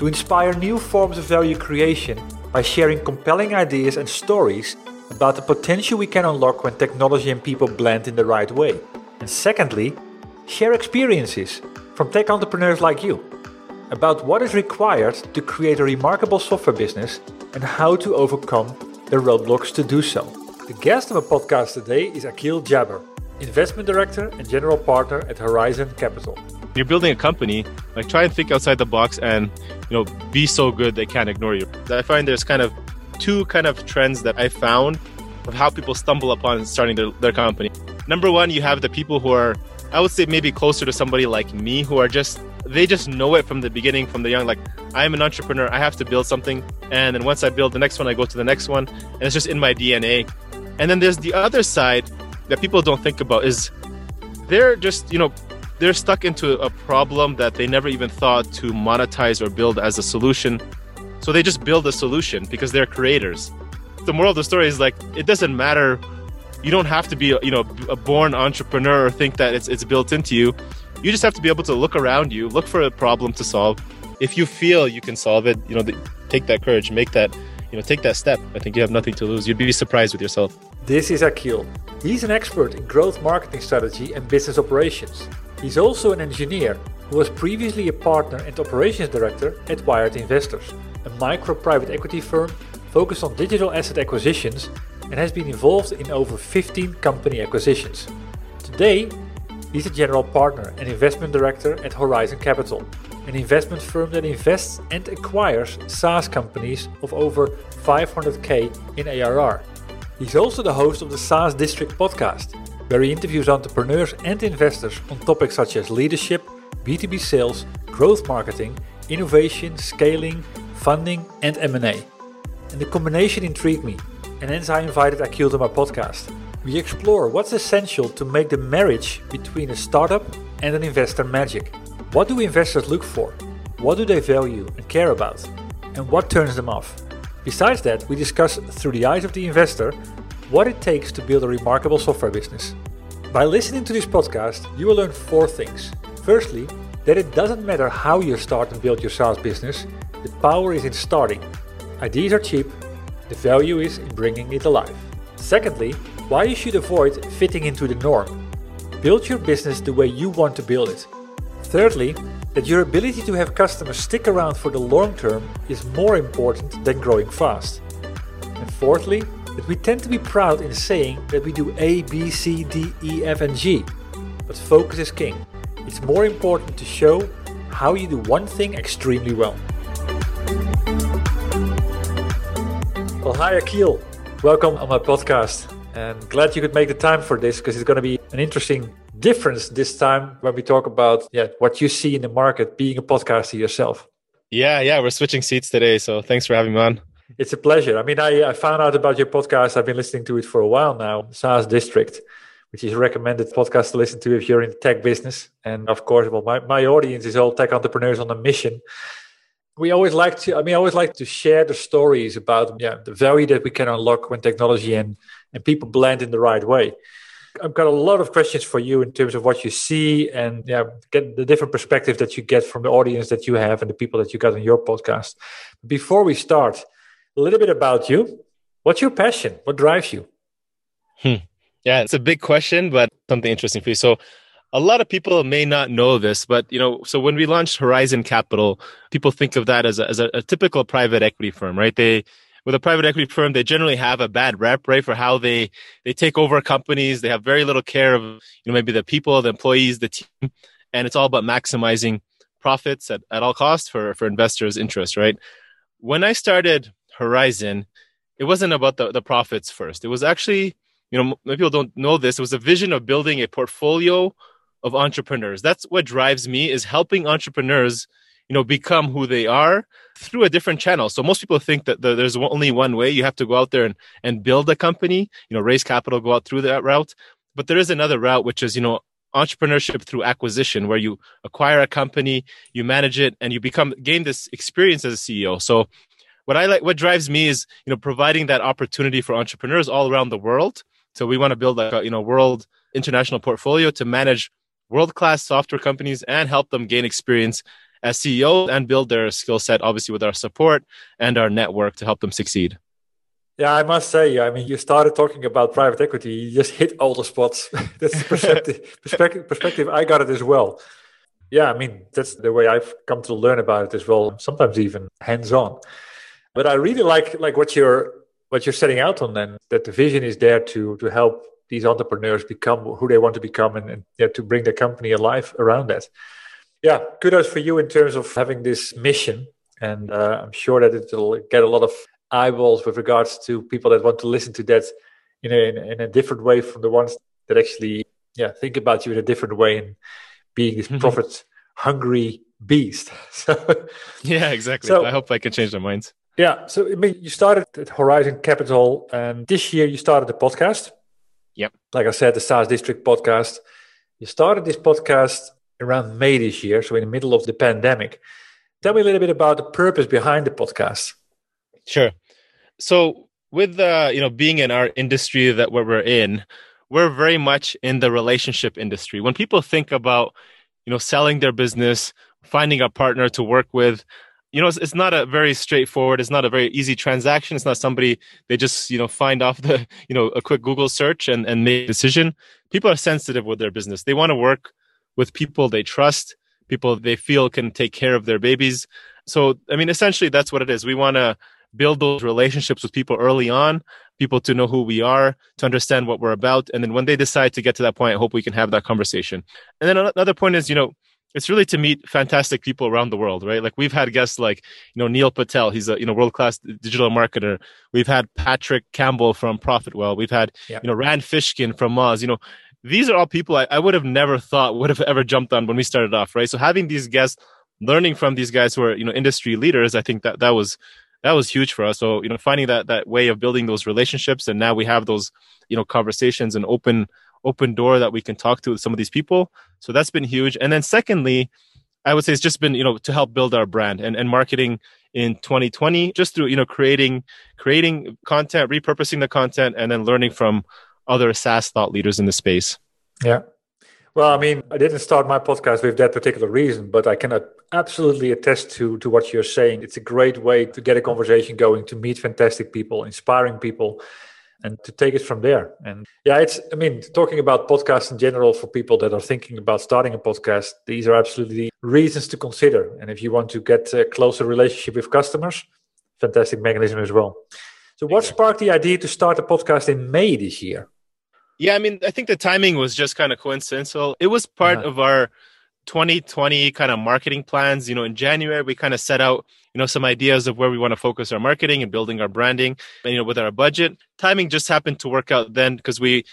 to inspire new forms of value creation by sharing compelling ideas and stories about the potential we can unlock when technology and people blend in the right way. And secondly, share experiences from tech entrepreneurs like you about what is required to create a remarkable software business and how to overcome the roadblocks to do so. The guest of my podcast today is Akil Jabber, investment director and general partner at Horizon Capital you're building a company, like try and think outside the box and you know be so good they can't ignore you. I find there's kind of two kind of trends that I found of how people stumble upon starting their, their company. Number one, you have the people who are I would say maybe closer to somebody like me who are just they just know it from the beginning, from the young, like I am an entrepreneur, I have to build something. And then once I build the next one, I go to the next one. And it's just in my DNA. And then there's the other side that people don't think about is they're just, you know, they're stuck into a problem that they never even thought to monetize or build as a solution. So they just build a solution because they're creators. The moral of the story is like it doesn't matter. You don't have to be, you know, a born entrepreneur or think that it's it's built into you. You just have to be able to look around you, look for a problem to solve. If you feel you can solve it, you know, take that courage, make that, you know, take that step. I think you have nothing to lose. You'd be surprised with yourself. This is Akil. He's an expert in growth marketing strategy and business operations. He's also an engineer who was previously a partner and operations director at Wired Investors, a micro private equity firm focused on digital asset acquisitions and has been involved in over 15 company acquisitions. Today, he's a general partner and investment director at Horizon Capital, an investment firm that invests and acquires SaaS companies of over 500k in ARR. He's also the host of the SaaS District podcast, where he interviews entrepreneurs and investors on topics such as leadership, B2B sales, growth marketing, innovation, scaling, funding, and M&A. And the combination intrigued me, and hence I invited Akil to my podcast. We explore what's essential to make the marriage between a startup and an investor magic. What do investors look for? What do they value and care about? And what turns them off? Besides that, we discuss through the eyes of the investor what it takes to build a remarkable software business. By listening to this podcast, you will learn four things. Firstly, that it doesn't matter how you start and build your SaaS business, the power is in starting. Ideas are cheap, the value is in bringing it alive. Secondly, why you should avoid fitting into the norm. Build your business the way you want to build it. Thirdly, that your ability to have customers stick around for the long term is more important than growing fast. And fourthly, that we tend to be proud in saying that we do A, B, C, D, E, F, and G. But focus is king. It's more important to show how you do one thing extremely well. Well, hi Akil. Welcome on my podcast. And glad you could make the time for this because it's going to be an interesting difference this time when we talk about yeah what you see in the market being a podcaster yourself. Yeah, yeah, we're switching seats today, so thanks for having me on. It's a pleasure. I mean, I, I found out about your podcast. I've been listening to it for a while now, SaaS District, which is a recommended podcast to listen to if you're in the tech business. And of course, well, my, my audience is all tech entrepreneurs on a mission. We always like to, I mean, I always like to share the stories about yeah, the value that we can unlock when technology and, and people blend in the right way. I've got a lot of questions for you in terms of what you see and yeah, get the different perspective that you get from the audience that you have and the people that you got on your podcast. Before we start, a little bit about you. What's your passion? What drives you? Hmm. Yeah, it's a big question, but something interesting for you. So, a lot of people may not know this, but you know, so when we launched Horizon Capital, people think of that as a, as a, a, typical private equity firm, right? They, with a private equity firm, they generally have a bad rep, right, for how they they take over companies. They have very little care of, you know, maybe the people, the employees, the team, and it's all about maximizing profits at, at all costs for for investors' interest, right? When I started Horizon, it wasn't about the, the profits first. It was actually, you know, many people don't know this. It was a vision of building a portfolio of entrepreneurs. That's what drives me is helping entrepreneurs, you know, become who they are through a different channel. So most people think that there's only one way. You have to go out there and, and build a company, you know, raise capital, go out through that route. But there is another route, which is, you know, entrepreneurship through acquisition, where you acquire a company, you manage it, and you become gain this experience as a CEO. So what I like, what drives me is, you know, providing that opportunity for entrepreneurs all around the world. So we want to build like a, you know, world international portfolio to manage world class software companies and help them gain experience as CEO and build their skill set, obviously, with our support and our network to help them succeed. Yeah, I must say, I mean, you started talking about private equity, you just hit all the spots. that's the perspective, perspective, perspective. I got it as well. Yeah, I mean, that's the way I've come to learn about it as well, sometimes even hands on. But I really like like what you're what you're setting out on then, that the vision is there to to help these entrepreneurs become who they want to become and, and yeah, to bring their company alive around that. Yeah, kudos for you in terms of having this mission. And uh, I'm sure that it will get a lot of eyeballs with regards to people that want to listen to that in a, in a different way from the ones that actually yeah think about you in a different way and being this mm-hmm. profit hungry beast. so, yeah, exactly. So, I hope I can change their minds. Yeah. So I mean, you started at Horizon Capital, and this year you started the podcast. Yep. Like I said, the SaaS District podcast. You started this podcast around May this year, so in the middle of the pandemic. Tell me a little bit about the purpose behind the podcast. Sure. So with uh, you know being in our industry that we're in, we're very much in the relationship industry. When people think about you know selling their business, finding a partner to work with, you know, it's, it's, not a very straightforward. It's not a very easy transaction. It's not somebody they just you know find off the you know a quick Google search and and make a decision. People are sensitive with their business. They want to work with people they trust, people they feel can take care of their babies. So I mean, essentially, that's what it is. We want to build those relationships with people early on, people to know who we are, to understand what we're about, and then when they decide to get to that point, I hope we can have that conversation. And then another point is, you know it's really to meet fantastic people around the world, right? Like we've had guests like, you know, Neil Patel, he's a, you know, world-class digital marketer. We've had Patrick Campbell from Profitwell. We've had, yep. you know, Rand Fishkin from Moz, you know, these are all people I, I would have never thought would have ever jumped on when we started off, right? So having these guests, learning from these guys who are, you know, industry leaders, I think that that was, that was huge for us. So, you know, finding that, that way of building those relationships and now we have those, you know, conversations and open, open door that we can talk to some of these people. So that's been huge. And then secondly, I would say it's just been, you know, to help build our brand and, and marketing in 2020, just through, you know, creating, creating content, repurposing the content, and then learning from other SaaS thought leaders in the space. Yeah. Well, I mean, I didn't start my podcast with that particular reason, but I can absolutely attest to to what you're saying. It's a great way to get a conversation going, to meet fantastic people, inspiring people, and to take it from there. And yeah, it's, I mean, talking about podcasts in general for people that are thinking about starting a podcast, these are absolutely reasons to consider. And if you want to get a closer relationship with customers, fantastic mechanism as well. So, what sparked the idea to start a podcast in May this year? Yeah, I mean, I think the timing was just kind of coincidental. It was part uh-huh. of our 2020 kind of marketing plans. You know, in January, we kind of set out, you know, some ideas of where we want to focus our marketing and building our branding. And, you know, with our budget, timing just happened to work out then because we,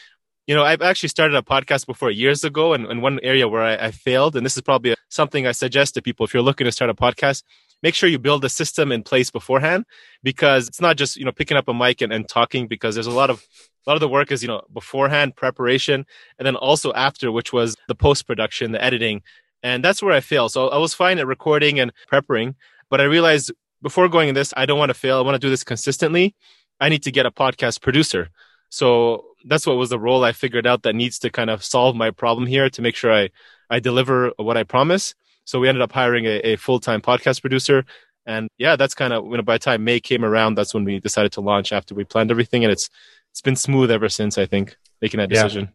you know, I've actually started a podcast before years ago, and, and one area where I, I failed, and this is probably something I suggest to people if you're looking to start a podcast, make sure you build a system in place beforehand because it's not just you know picking up a mic and, and talking because there's a lot of a lot of the work is you know beforehand preparation and then also after which was the post production the editing and that's where I fail. So I was fine at recording and preparing, but I realized before going in this, I don't want to fail. I want to do this consistently. I need to get a podcast producer. So that's what was the role I figured out that needs to kind of solve my problem here to make sure I, I deliver what I promise. So we ended up hiring a, a full time podcast producer. And yeah, that's kind of you know, by the time May came around, that's when we decided to launch after we planned everything. And it's it's been smooth ever since, I think, making that decision. Yeah.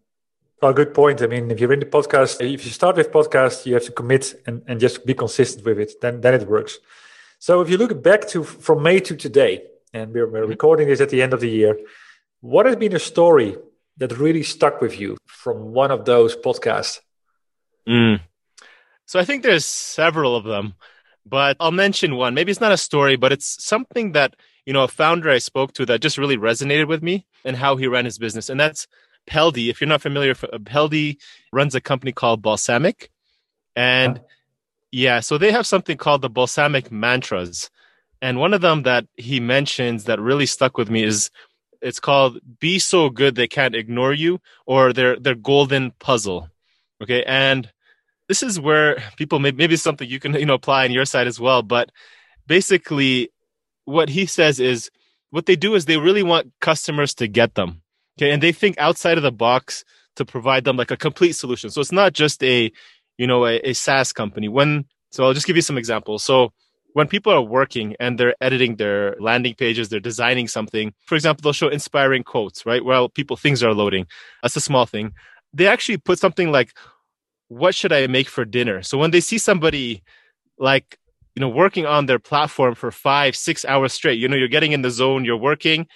Well, good point. I mean, if you're in the podcast, if you start with podcast, you have to commit and, and just be consistent with it. Then then it works. So if you look back to from May to today, and we're, we're recording this at the end of the year, what has been a story that really stuck with you from one of those podcasts? Mm. So I think there's several of them, but I'll mention one. Maybe it's not a story, but it's something that you know a founder I spoke to that just really resonated with me and how he ran his business, and that's Peldi. If you're not familiar, uh, Peldi runs a company called Balsamiq. and huh? yeah, so they have something called the Balsamiq mantras, and one of them that he mentions that really stuck with me is it's called "Be so good they can't ignore you" or their their golden puzzle. Okay, and this is where people maybe, maybe something you can you know apply on your side as well. But basically, what he says is what they do is they really want customers to get them. Okay, and they think outside of the box to provide them like a complete solution. So it's not just a you know a, a SaaS company. When so I'll just give you some examples. So when people are working and they're editing their landing pages, they're designing something. For example, they'll show inspiring quotes, right? While people things are loading. That's a small thing. They actually put something like, "What should I make for dinner?" So when they see somebody like you know working on their platform for five, six hours straight, you know, you're getting in the zone, you're working.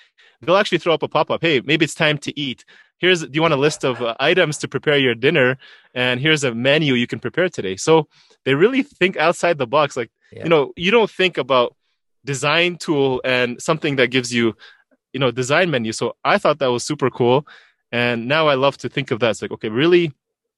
They'll actually throw up a pop up. Hey, maybe it's time to eat. Here's do you want a list of uh, items to prepare your dinner? And here's a menu you can prepare today. So they really think outside the box. Like yeah. you know you don't think about design tool and something that gives you you know design menu so i thought that was super cool and now i love to think of that it's like okay really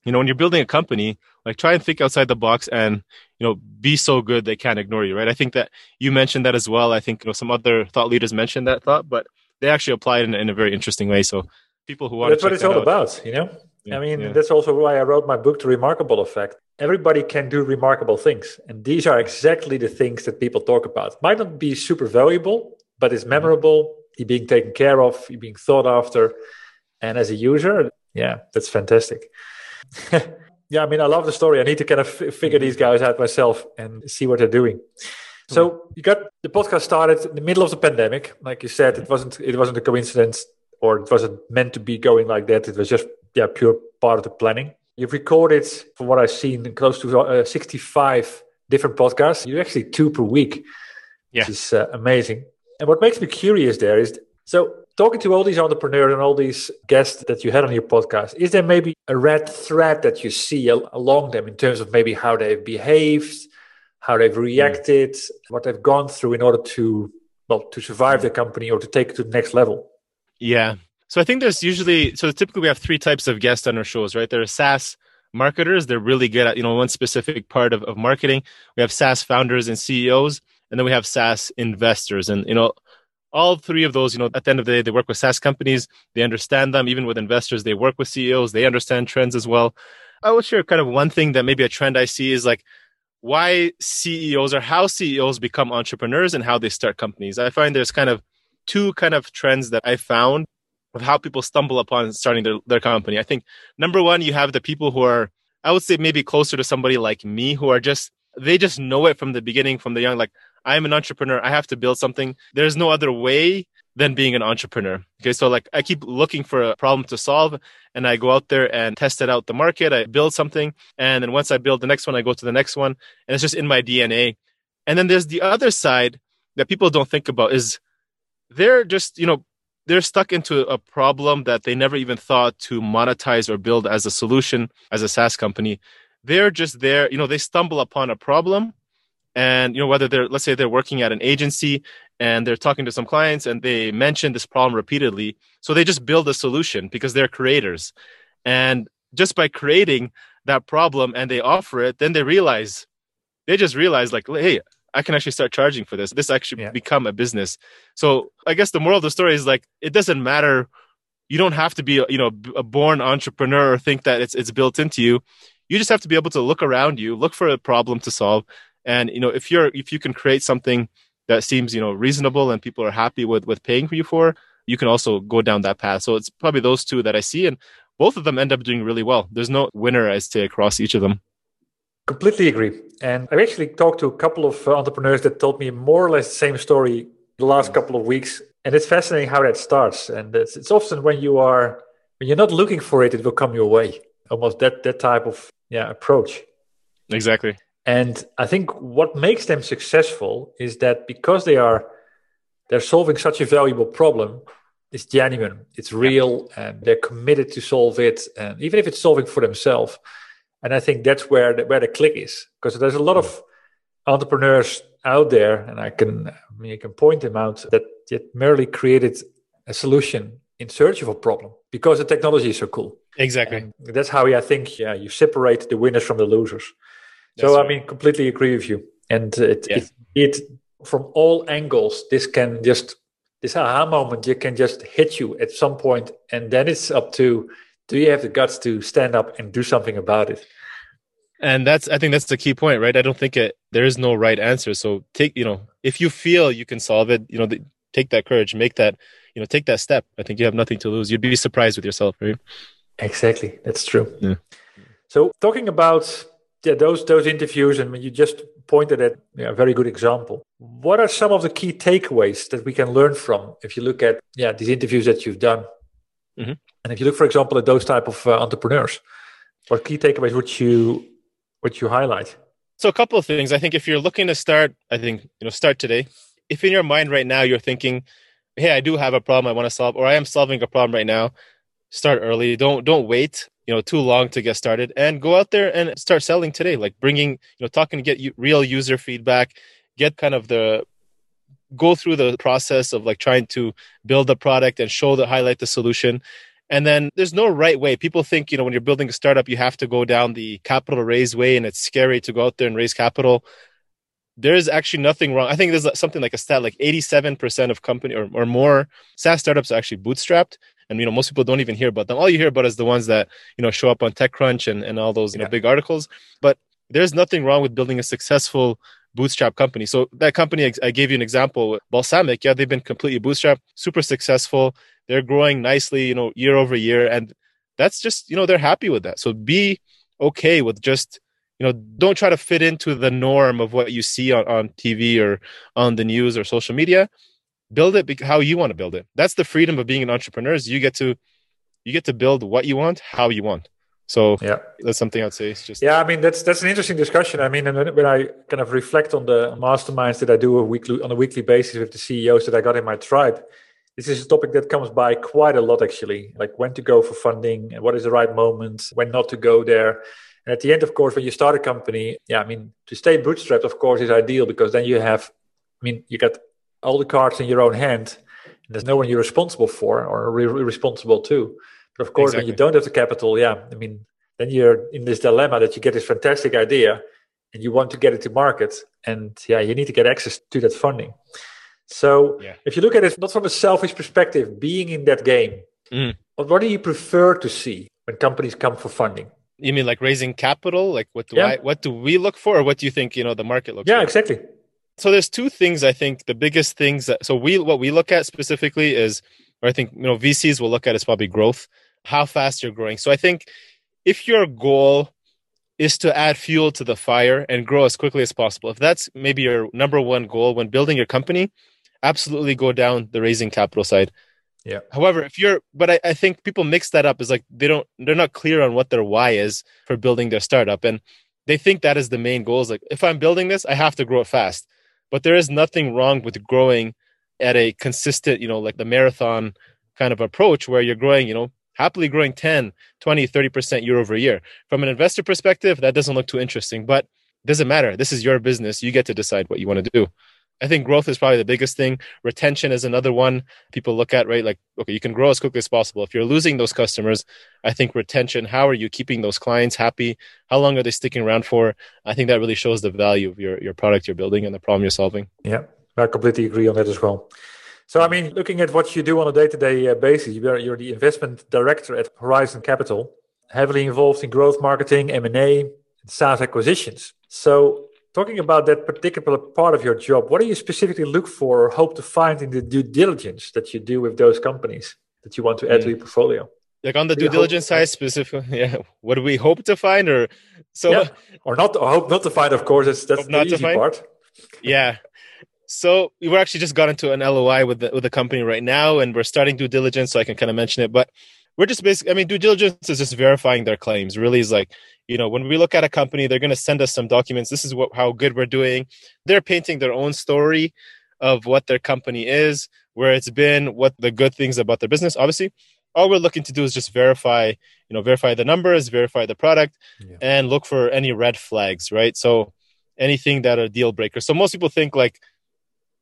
you know when you're building a company like try and think outside the box and you know be so good they can't ignore you right i think that you mentioned that as well i think you know some other thought leaders mentioned that thought but they actually apply it in, in a very interesting way so people who want that's what it's all out, about you know yeah, I mean, yeah. that's also why I wrote my book, The Remarkable Effect. Everybody can do remarkable things. And these are exactly the things that people talk about. Might not be super valuable, but it's mm-hmm. memorable. You're being taken care of, you're being thought after. And as a user, yeah, that's fantastic. yeah, I mean, I love the story. I need to kind of f- figure mm-hmm. these guys out myself and see what they're doing. So you got the podcast started in the middle of the pandemic. Like you said, it wasn't it wasn't a coincidence or it wasn't meant to be going like that. It was just yeah, pure part of the planning. You've recorded, from what I've seen, close to uh, 65 different podcasts. You actually two per week, yeah. which is uh, amazing. And what makes me curious there is so talking to all these entrepreneurs and all these guests that you had on your podcast, is there maybe a red thread that you see al- along them in terms of maybe how they've behaved, how they've hmm. reacted, mm. what they've gone through in order to well to survive the company or to take it to the next level? Yeah, so I think there's usually so typically we have three types of guests on our shows, right? There are SaaS marketers, they're really good at, you know, one specific part of, of marketing. We have SaaS founders and CEOs, and then we have SaaS investors. And you know, all three of those, you know, at the end of the day, they work with SaaS companies, they understand them, even with investors, they work with CEOs, they understand trends as well. I will share kind of one thing that maybe a trend I see is like why CEOs or how CEOs become entrepreneurs and how they start companies. I find there's kind of two kind of trends that I found of how people stumble upon starting their, their company. I think number one, you have the people who are, I would say maybe closer to somebody like me who are just, they just know it from the beginning, from the young, like, I'm an entrepreneur. I have to build something. There's no other way than being an entrepreneur. Okay. So like I keep looking for a problem to solve and I go out there and test it out the market. I build something. And then once I build the next one, I go to the next one and it's just in my DNA. And then there's the other side that people don't think about is they're just, you know, they're stuck into a problem that they never even thought to monetize or build as a solution as a SaaS company. They're just there, you know, they stumble upon a problem and you know whether they're let's say they're working at an agency and they're talking to some clients and they mention this problem repeatedly so they just build a solution because they're creators and just by creating that problem and they offer it then they realize they just realize like hey I can actually start charging for this. This actually yeah. become a business. So I guess the moral of the story is like it doesn't matter. You don't have to be you know a born entrepreneur or think that it's it's built into you. You just have to be able to look around you, look for a problem to solve, and you know if you're if you can create something that seems you know reasonable and people are happy with with paying for you for, you can also go down that path. So it's probably those two that I see, and both of them end up doing really well. There's no winner, I say, across each of them. Completely agree. And I've actually talked to a couple of entrepreneurs that told me more or less the same story the last couple of weeks. And it's fascinating how that starts. And it's, it's often when you are when you're not looking for it, it will come your way. Almost that that type of yeah approach. Exactly. And I think what makes them successful is that because they are they're solving such a valuable problem, it's genuine, it's real, yeah. and they're committed to solve it. And even if it's solving for themselves, and I think that's where the, where the click is because there's a lot of entrepreneurs out there, and I can I mean, you can point them out that merely created a solution in search of a problem because the technology is so cool. Exactly. And that's how I think yeah you separate the winners from the losers. That's so right. I mean, completely agree with you. And it, yeah. it, it from all angles, this can just this aha moment you can just hit you at some point, and then it's up to do you have the guts to stand up and do something about it and that's i think that's the key point right i don't think it there is no right answer so take you know if you feel you can solve it you know the, take that courage make that you know take that step i think you have nothing to lose you'd be surprised with yourself right exactly that's true yeah. so talking about yeah, those those interviews and you just pointed at yeah, a very good example. What are some of the key takeaways that we can learn from if you look at yeah these interviews that you've done? Mm-hmm. and if you look for example at those type of uh, entrepreneurs what key takeaways would you would you highlight? So a couple of things. I think if you're looking to start i think you know start today. If in your mind right now you're thinking hey i do have a problem i want to solve or i am solving a problem right now start early don't don't wait you know too long to get started and go out there and start selling today like bringing you know talking to get real user feedback get kind of the go through the process of like trying to build the product and show the highlight the solution and then there's no right way people think you know when you're building a startup you have to go down the capital raise way and it's scary to go out there and raise capital there's actually nothing wrong. I think there's something like a stat like 87% of company or, or more SaaS startups are actually bootstrapped. And you know, most people don't even hear about them. All you hear about is the ones that, you know, show up on TechCrunch and, and all those, you yeah. know, big articles. But there's nothing wrong with building a successful bootstrap company. So that company I gave you an example, Balsamiq. yeah, they've been completely bootstrapped, super successful. They're growing nicely, you know, year over year. And that's just, you know, they're happy with that. So be okay with just you know don't try to fit into the norm of what you see on, on tv or on the news or social media build it how you want to build it. That's the freedom of being an entrepreneur is you get to you get to build what you want how you want. So yeah. that's something i'd say it's just yeah i mean that's that's an interesting discussion. I mean and when i kind of reflect on the masterminds that i do a weekly on a weekly basis with the ceos that i got in my tribe this is a topic that comes by quite a lot actually. Like when to go for funding and what is the right moment when not to go there. And at the end, of course, when you start a company, yeah, I mean, to stay bootstrapped, of course, is ideal because then you have, I mean, you got all the cards in your own hand. And there's no one you're responsible for or re- responsible to. But of course, exactly. when you don't have the capital, yeah, I mean, then you're in this dilemma that you get this fantastic idea and you want to get it to market. And yeah, you need to get access to that funding. So yeah. if you look at it not from a selfish perspective, being in that game, mm. what do you prefer to see when companies come for funding? You mean like raising capital? Like what do yeah. I what do we look for or what do you think, you know, the market looks for? yeah, for? exactly. So there's two things I think the biggest things that so we what we look at specifically is or I think you know VCs will look at is probably growth, how fast you're growing. So I think if your goal is to add fuel to the fire and grow as quickly as possible. If that's maybe your number one goal when building your company, absolutely go down the raising capital side. Yeah. However, if you're, but I, I think people mix that up is like they don't, they're not clear on what their why is for building their startup. And they think that is the main goal is like, if I'm building this, I have to grow it fast. But there is nothing wrong with growing at a consistent, you know, like the marathon kind of approach where you're growing, you know, happily growing 10, 20, 30% year over year. From an investor perspective, that doesn't look too interesting, but doesn't matter. This is your business. You get to decide what you want to do. I think growth is probably the biggest thing. Retention is another one people look at, right? Like, okay, you can grow as quickly as possible. If you're losing those customers, I think retention, how are you keeping those clients happy? How long are they sticking around for? I think that really shows the value of your, your product you're building and the problem you're solving. Yeah, I completely agree on that as well. So, I mean, looking at what you do on a day to day basis, you're, you're the investment director at Horizon Capital, heavily involved in growth marketing, M&A, and SaaS acquisitions. So, Talking about that particular part of your job, what do you specifically look for or hope to find in the due diligence that you do with those companies that you want to add mm. to your portfolio? Like on the due diligence side, specifically, yeah. What do we hope to find, or so, yeah. or not? Or hope not to find. Of course, that's that's the easy part. yeah. So we were actually just got into an LOI with the with the company right now, and we're starting due diligence. So I can kind of mention it, but we're just basically, I mean, due diligence is just verifying their claims. Really is like, you know, when we look at a company, they're going to send us some documents. This is what how good we're doing. They're painting their own story of what their company is, where it's been, what the good things about their business. Obviously, all we're looking to do is just verify, you know, verify the numbers, verify the product, yeah. and look for any red flags, right? So anything that are deal breakers. So most people think like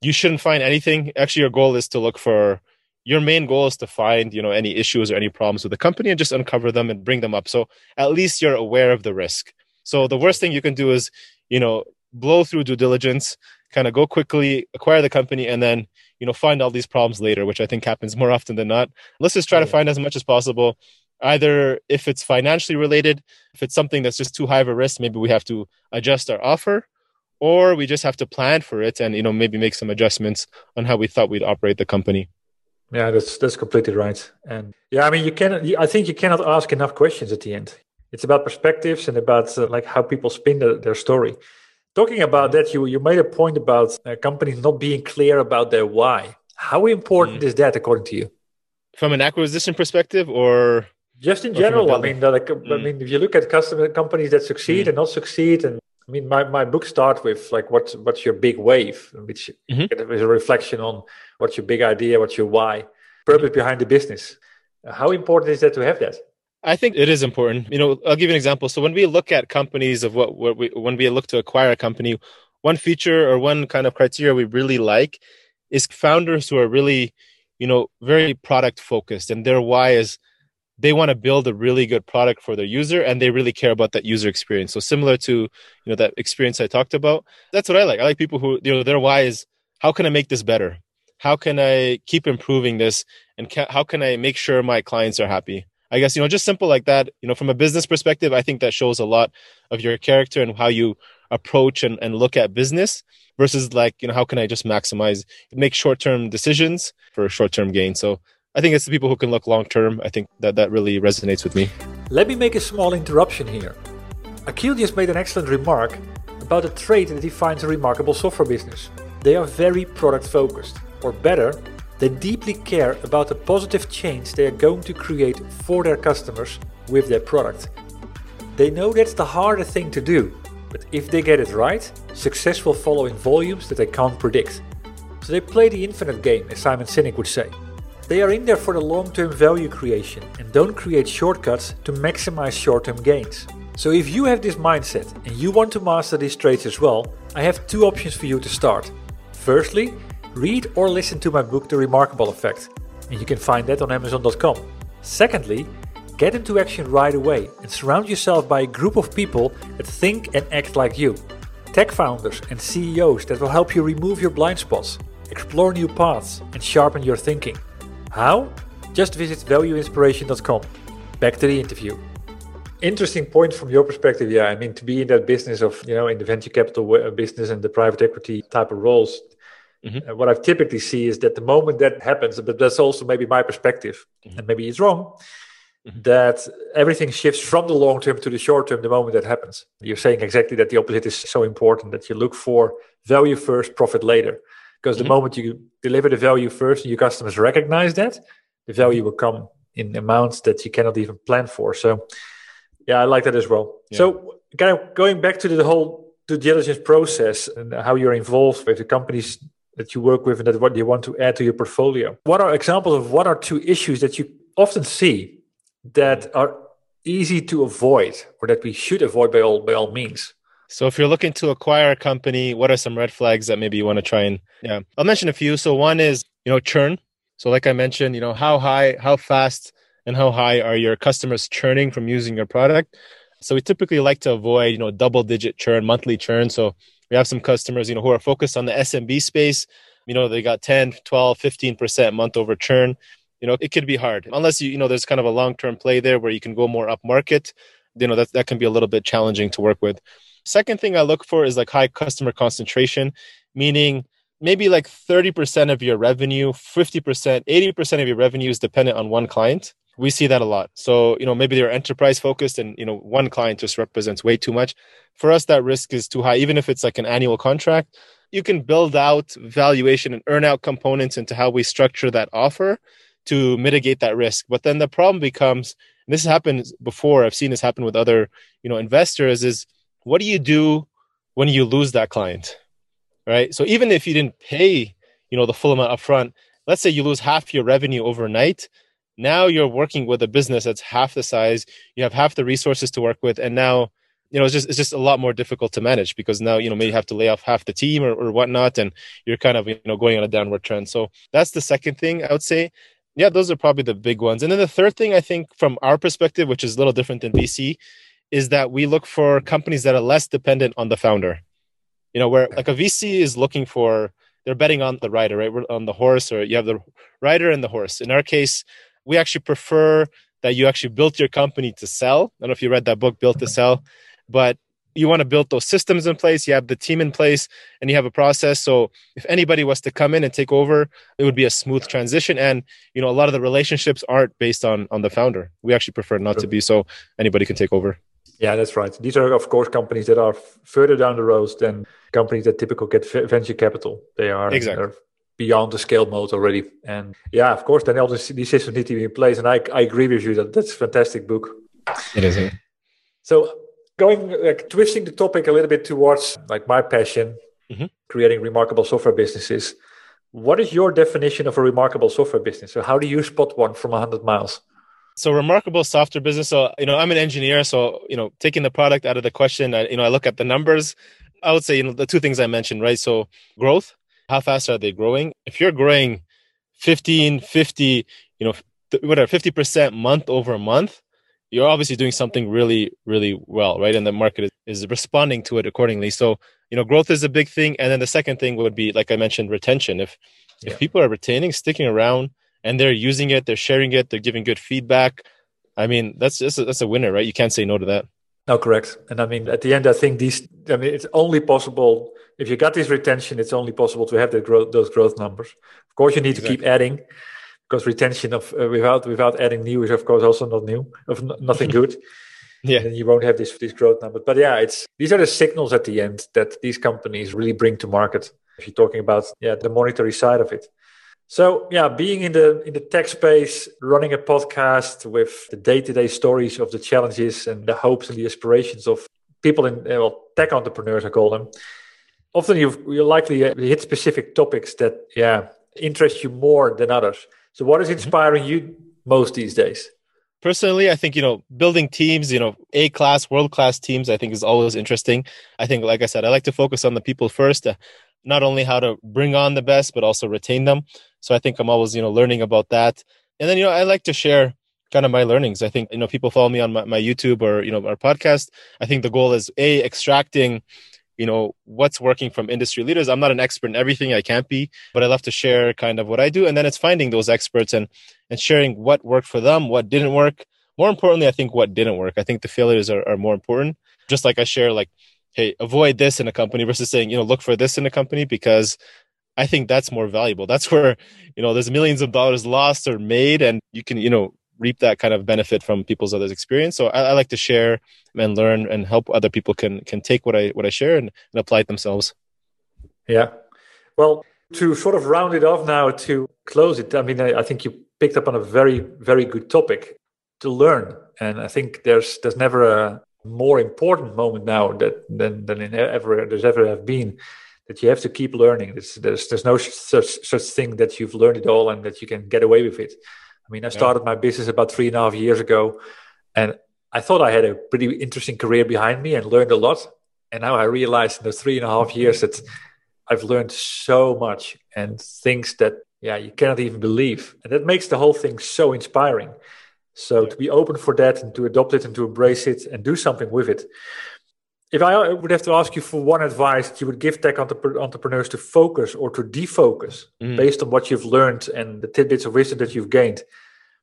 you shouldn't find anything. Actually, your goal is to look for your main goal is to find you know any issues or any problems with the company and just uncover them and bring them up. So at least you're aware of the risk. So the worst thing you can do is you know blow through due diligence kind of go quickly acquire the company and then you know find all these problems later which i think happens more often than not. Let's just try to find as much as possible either if it's financially related if it's something that's just too high of a risk maybe we have to adjust our offer or we just have to plan for it and you know maybe make some adjustments on how we thought we'd operate the company yeah, that's that's completely right. And yeah, I mean, you cannot. I think you cannot ask enough questions at the end. It's about perspectives and about uh, like how people spin the, their story. Talking about that, you you made a point about uh, companies not being clear about their why. How important mm. is that, according to you? From an acquisition perspective, or just in general? I mean, like, mm. I mean, if you look at customer companies that succeed mm. and not succeed, and I mean, my, my book starts with like, what's what's your big wave, which mm-hmm. is a reflection on what's your big idea, what's your why, purpose behind the business. How important is that to have that? I think it is important. You know, I'll give you an example. So when we look at companies of what, what we, when we look to acquire a company, one feature or one kind of criteria we really like is founders who are really, you know, very product focused and their why is they want to build a really good product for their user and they really care about that user experience. So similar to you know that experience i talked about that's what i like. I like people who you know their why is how can i make this better? How can i keep improving this? And ca- how can i make sure my clients are happy? I guess you know just simple like that you know from a business perspective i think that shows a lot of your character and how you approach and, and look at business versus like you know how can i just maximize make short-term decisions for short-term gain? So I think it's the people who can look long term. I think that that really resonates with me. Let me make a small interruption here. Akil just made an excellent remark about a trait that defines a remarkable software business. They are very product focused, or better, they deeply care about the positive change they are going to create for their customers with their product. They know that's the harder thing to do, but if they get it right, success will follow in volumes that they can't predict. So they play the infinite game, as Simon Sinek would say. They are in there for the long term value creation and don't create shortcuts to maximize short term gains. So, if you have this mindset and you want to master these traits as well, I have two options for you to start. Firstly, read or listen to my book, The Remarkable Effect, and you can find that on Amazon.com. Secondly, get into action right away and surround yourself by a group of people that think and act like you. Tech founders and CEOs that will help you remove your blind spots, explore new paths, and sharpen your thinking. How? Just visit valueinspiration.com. Back to the interview. Interesting point from your perspective. Yeah, I mean, to be in that business of, you know, in the venture capital uh, business and the private equity type of roles, mm-hmm. uh, what I typically see is that the moment that happens, but that's also maybe my perspective, mm-hmm. and maybe it's wrong, mm-hmm. that everything shifts from the long term to the short term the moment that happens. You're saying exactly that the opposite is so important that you look for value first, profit later because the mm-hmm. moment you deliver the value first and your customers recognize that the value will come in amounts that you cannot even plan for so yeah i like that as well yeah. so kind of going back to the whole due diligence process and how you're involved with the companies that you work with and that what you want to add to your portfolio what are examples of what are two issues that you often see that are easy to avoid or that we should avoid by all by all means so if you're looking to acquire a company, what are some red flags that maybe you want to try and yeah. I'll mention a few. So one is, you know, churn. So like I mentioned, you know, how high, how fast and how high are your customers churning from using your product? So we typically like to avoid, you know, double digit churn, monthly churn. So we have some customers, you know, who are focused on the SMB space. You know, they got 10, 12, 15% month over churn. You know, it could be hard unless you, you know, there's kind of a long term play there where you can go more up market. You know, that, that can be a little bit challenging to work with. Second thing I look for is like high customer concentration, meaning maybe like 30% of your revenue, 50%, 80% of your revenue is dependent on one client. We see that a lot. So, you know, maybe they're enterprise focused and, you know, one client just represents way too much. For us, that risk is too high. Even if it's like an annual contract, you can build out valuation and earn out components into how we structure that offer to mitigate that risk. But then the problem becomes, and this has happened before, I've seen this happen with other, you know, investors is what do you do when you lose that client? Right. So even if you didn't pay, you know, the full amount upfront, let's say you lose half your revenue overnight, now you're working with a business that's half the size, you have half the resources to work with, and now you know it's just it's just a lot more difficult to manage because now you know maybe you have to lay off half the team or, or whatnot, and you're kind of you know going on a downward trend. So that's the second thing I would say. Yeah, those are probably the big ones. And then the third thing I think from our perspective, which is a little different than VC, is that we look for companies that are less dependent on the founder. You know, where like a VC is looking for they're betting on the rider, right? We're on the horse, or you have the rider and the horse. In our case, we actually prefer that you actually built your company to sell. I don't know if you read that book, Built to Sell, but you want to build those systems in place. You have the team in place and you have a process. So if anybody was to come in and take over, it would be a smooth transition. And, you know, a lot of the relationships aren't based on, on the founder. We actually prefer not to be so anybody can take over. Yeah, that's right. These are, of course, companies that are further down the road than companies that typically get venture capital. They are exactly beyond the scale mode already. And yeah, of course, then all these, systems need to be in place. And I, I agree with you that that's a fantastic book. It is. Yeah. So going like twisting the topic a little bit towards like my passion, mm-hmm. creating remarkable software businesses. What is your definition of a remarkable software business? So how do you spot one from 100 miles? So remarkable software business. So you know, I'm an engineer. So you know, taking the product out of the question, I, you know, I look at the numbers. I would say you know the two things I mentioned, right? So growth. How fast are they growing? If you're growing 15, 50, you know, whatever, 50% month over month, you're obviously doing something really, really well, right? And the market is, is responding to it accordingly. So, you know, growth is a big thing. And then the second thing would be, like I mentioned, retention. If yeah. if people are retaining, sticking around, and they're using it, they're sharing it, they're giving good feedback. I mean, that's just a, that's a winner, right? You can't say no to that. No, correct. And I mean, at the end, I think these. I mean, it's only possible if you got this retention. It's only possible to have that growth, those growth numbers. Of course, you need exactly. to keep adding because retention of uh, without without adding new is of course also not new of n- nothing good yeah and you won't have this this growth number but yeah it's these are the signals at the end that these companies really bring to market if you're talking about yeah the monetary side of it so yeah being in the in the tech space running a podcast with the day-to-day stories of the challenges and the hopes and the aspirations of people in uh, well tech entrepreneurs i call them often you you likely uh, hit specific topics that yeah interest you more than others so, what is inspiring you most these days? Personally, I think, you know, building teams, you know, A class, world class teams, I think is always interesting. I think, like I said, I like to focus on the people first, uh, not only how to bring on the best, but also retain them. So, I think I'm always, you know, learning about that. And then, you know, I like to share kind of my learnings. I think, you know, people follow me on my, my YouTube or, you know, our podcast. I think the goal is A, extracting you know what's working from industry leaders i'm not an expert in everything i can't be but i love to share kind of what i do and then it's finding those experts and and sharing what worked for them what didn't work more importantly i think what didn't work i think the failures are, are more important just like i share like hey avoid this in a company versus saying you know look for this in a company because i think that's more valuable. That's where you know there's millions of dollars lost or made and you can you know reap that kind of benefit from people's others experience. So I, I, like to share and learn and help other people can can take what i what i share and, and apply it themselves. Yeah. Well to sort of round it off now to close it i mean I, I think you picked up on a very very good topic to learn. And i think there's there's never a more important moment now that than than in ever there's ever have been that you have to keep learning there's there's, there's no such such thing that you've learned it all and that you can get away with it I mean, I started yeah. my business about three and a half years ago, and I thought I had a pretty interesting career behind me and learned a lot. And now I realize in the three and a half years that I've learned so much and things that, yeah, you cannot even believe. And that makes the whole thing so inspiring. So yeah. to be open for that and to adopt it and to embrace it and do something with it. If I would have to ask you for one advice that you would give tech entrepreneurs to focus or to defocus mm. based on what you've learned and the tidbits of wisdom that you've gained,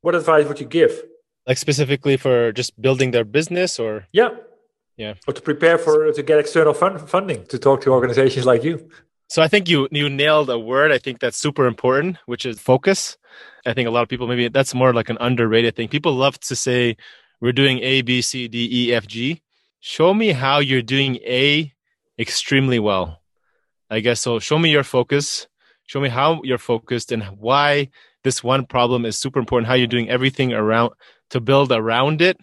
what advice would you give? Like specifically for just building their business or? Yeah. Yeah. Or to prepare for to get external fund, funding to talk to organizations like you. So I think you you nailed a word. I think that's super important, which is focus. I think a lot of people maybe that's more like an underrated thing. People love to say we're doing A, B, C, D, E, F, G show me how you're doing A extremely well. I guess so. Show me your focus. Show me how you're focused and why this one problem is super important. How you're doing everything around to build around it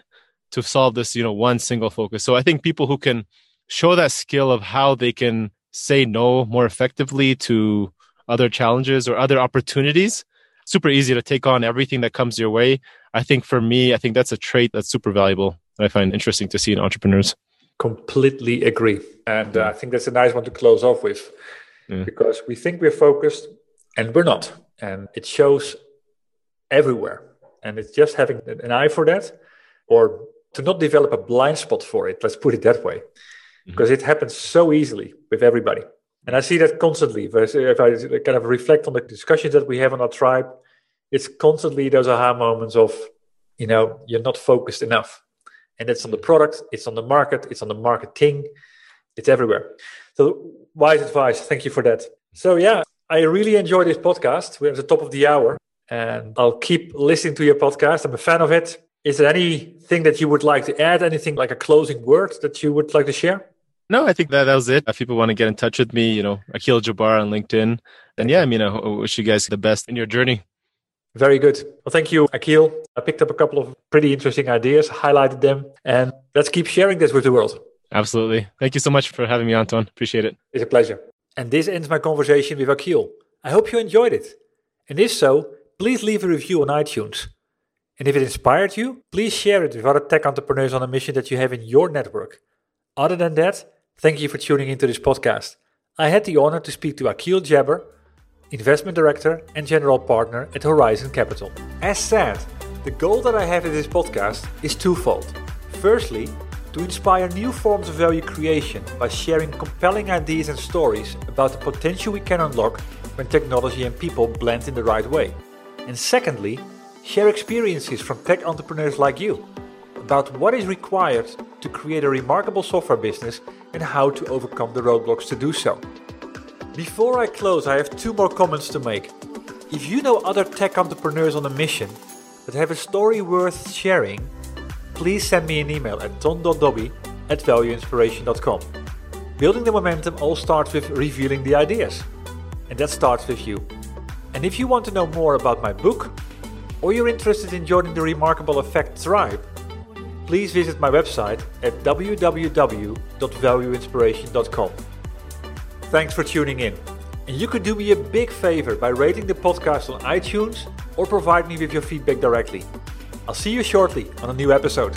to solve this, you know, one single focus. So I think people who can show that skill of how they can say no more effectively to other challenges or other opportunities, super easy to take on everything that comes your way. I think for me, I think that's a trait that's super valuable. I find interesting to see in entrepreneurs. Completely agree. And uh, I think that's a nice one to close off with yeah. because we think we're focused and we're not. And it shows everywhere. And it's just having an eye for that or to not develop a blind spot for it. Let's put it that way. Mm-hmm. Because it happens so easily with everybody. And I see that constantly. If I kind of reflect on the discussions that we have on our tribe, it's constantly those aha moments of, you know, you're not focused enough. And it's on the product, it's on the market, it's on the marketing, it's everywhere. So, wise advice. Thank you for that. So, yeah, I really enjoy this podcast. We're at the top of the hour, and I'll keep listening to your podcast. I'm a fan of it. Is there anything that you would like to add? Anything like a closing word that you would like to share? No, I think that, that was it. If people want to get in touch with me, you know, Akil Jabbar on LinkedIn. And yeah, I mean, I wish you guys the best in your journey. Very good. Well, thank you, Akil. I picked up a couple of pretty interesting ideas, highlighted them, and let's keep sharing this with the world. Absolutely. Thank you so much for having me, Anton. Appreciate it. It's a pleasure. And this ends my conversation with Akil. I hope you enjoyed it. And if so, please leave a review on iTunes. And if it inspired you, please share it with other tech entrepreneurs on a mission that you have in your network. Other than that, thank you for tuning into this podcast. I had the honor to speak to Akil Jabbar investment director and general partner at Horizon Capital. As said, the goal that I have in this podcast is twofold. Firstly, to inspire new forms of value creation by sharing compelling ideas and stories about the potential we can unlock when technology and people blend in the right way. And secondly, share experiences from tech entrepreneurs like you about what is required to create a remarkable software business and how to overcome the roadblocks to do so. Before I close, I have two more comments to make. If you know other tech entrepreneurs on a mission that have a story worth sharing, please send me an email at ton.dobbe at valueinspiration.com. Building the momentum all starts with revealing the ideas. And that starts with you. And if you want to know more about my book, or you're interested in joining the Remarkable Effect Tribe, please visit my website at www.valueinspiration.com. Thanks for tuning in. And you could do me a big favor by rating the podcast on iTunes or provide me with your feedback directly. I'll see you shortly on a new episode.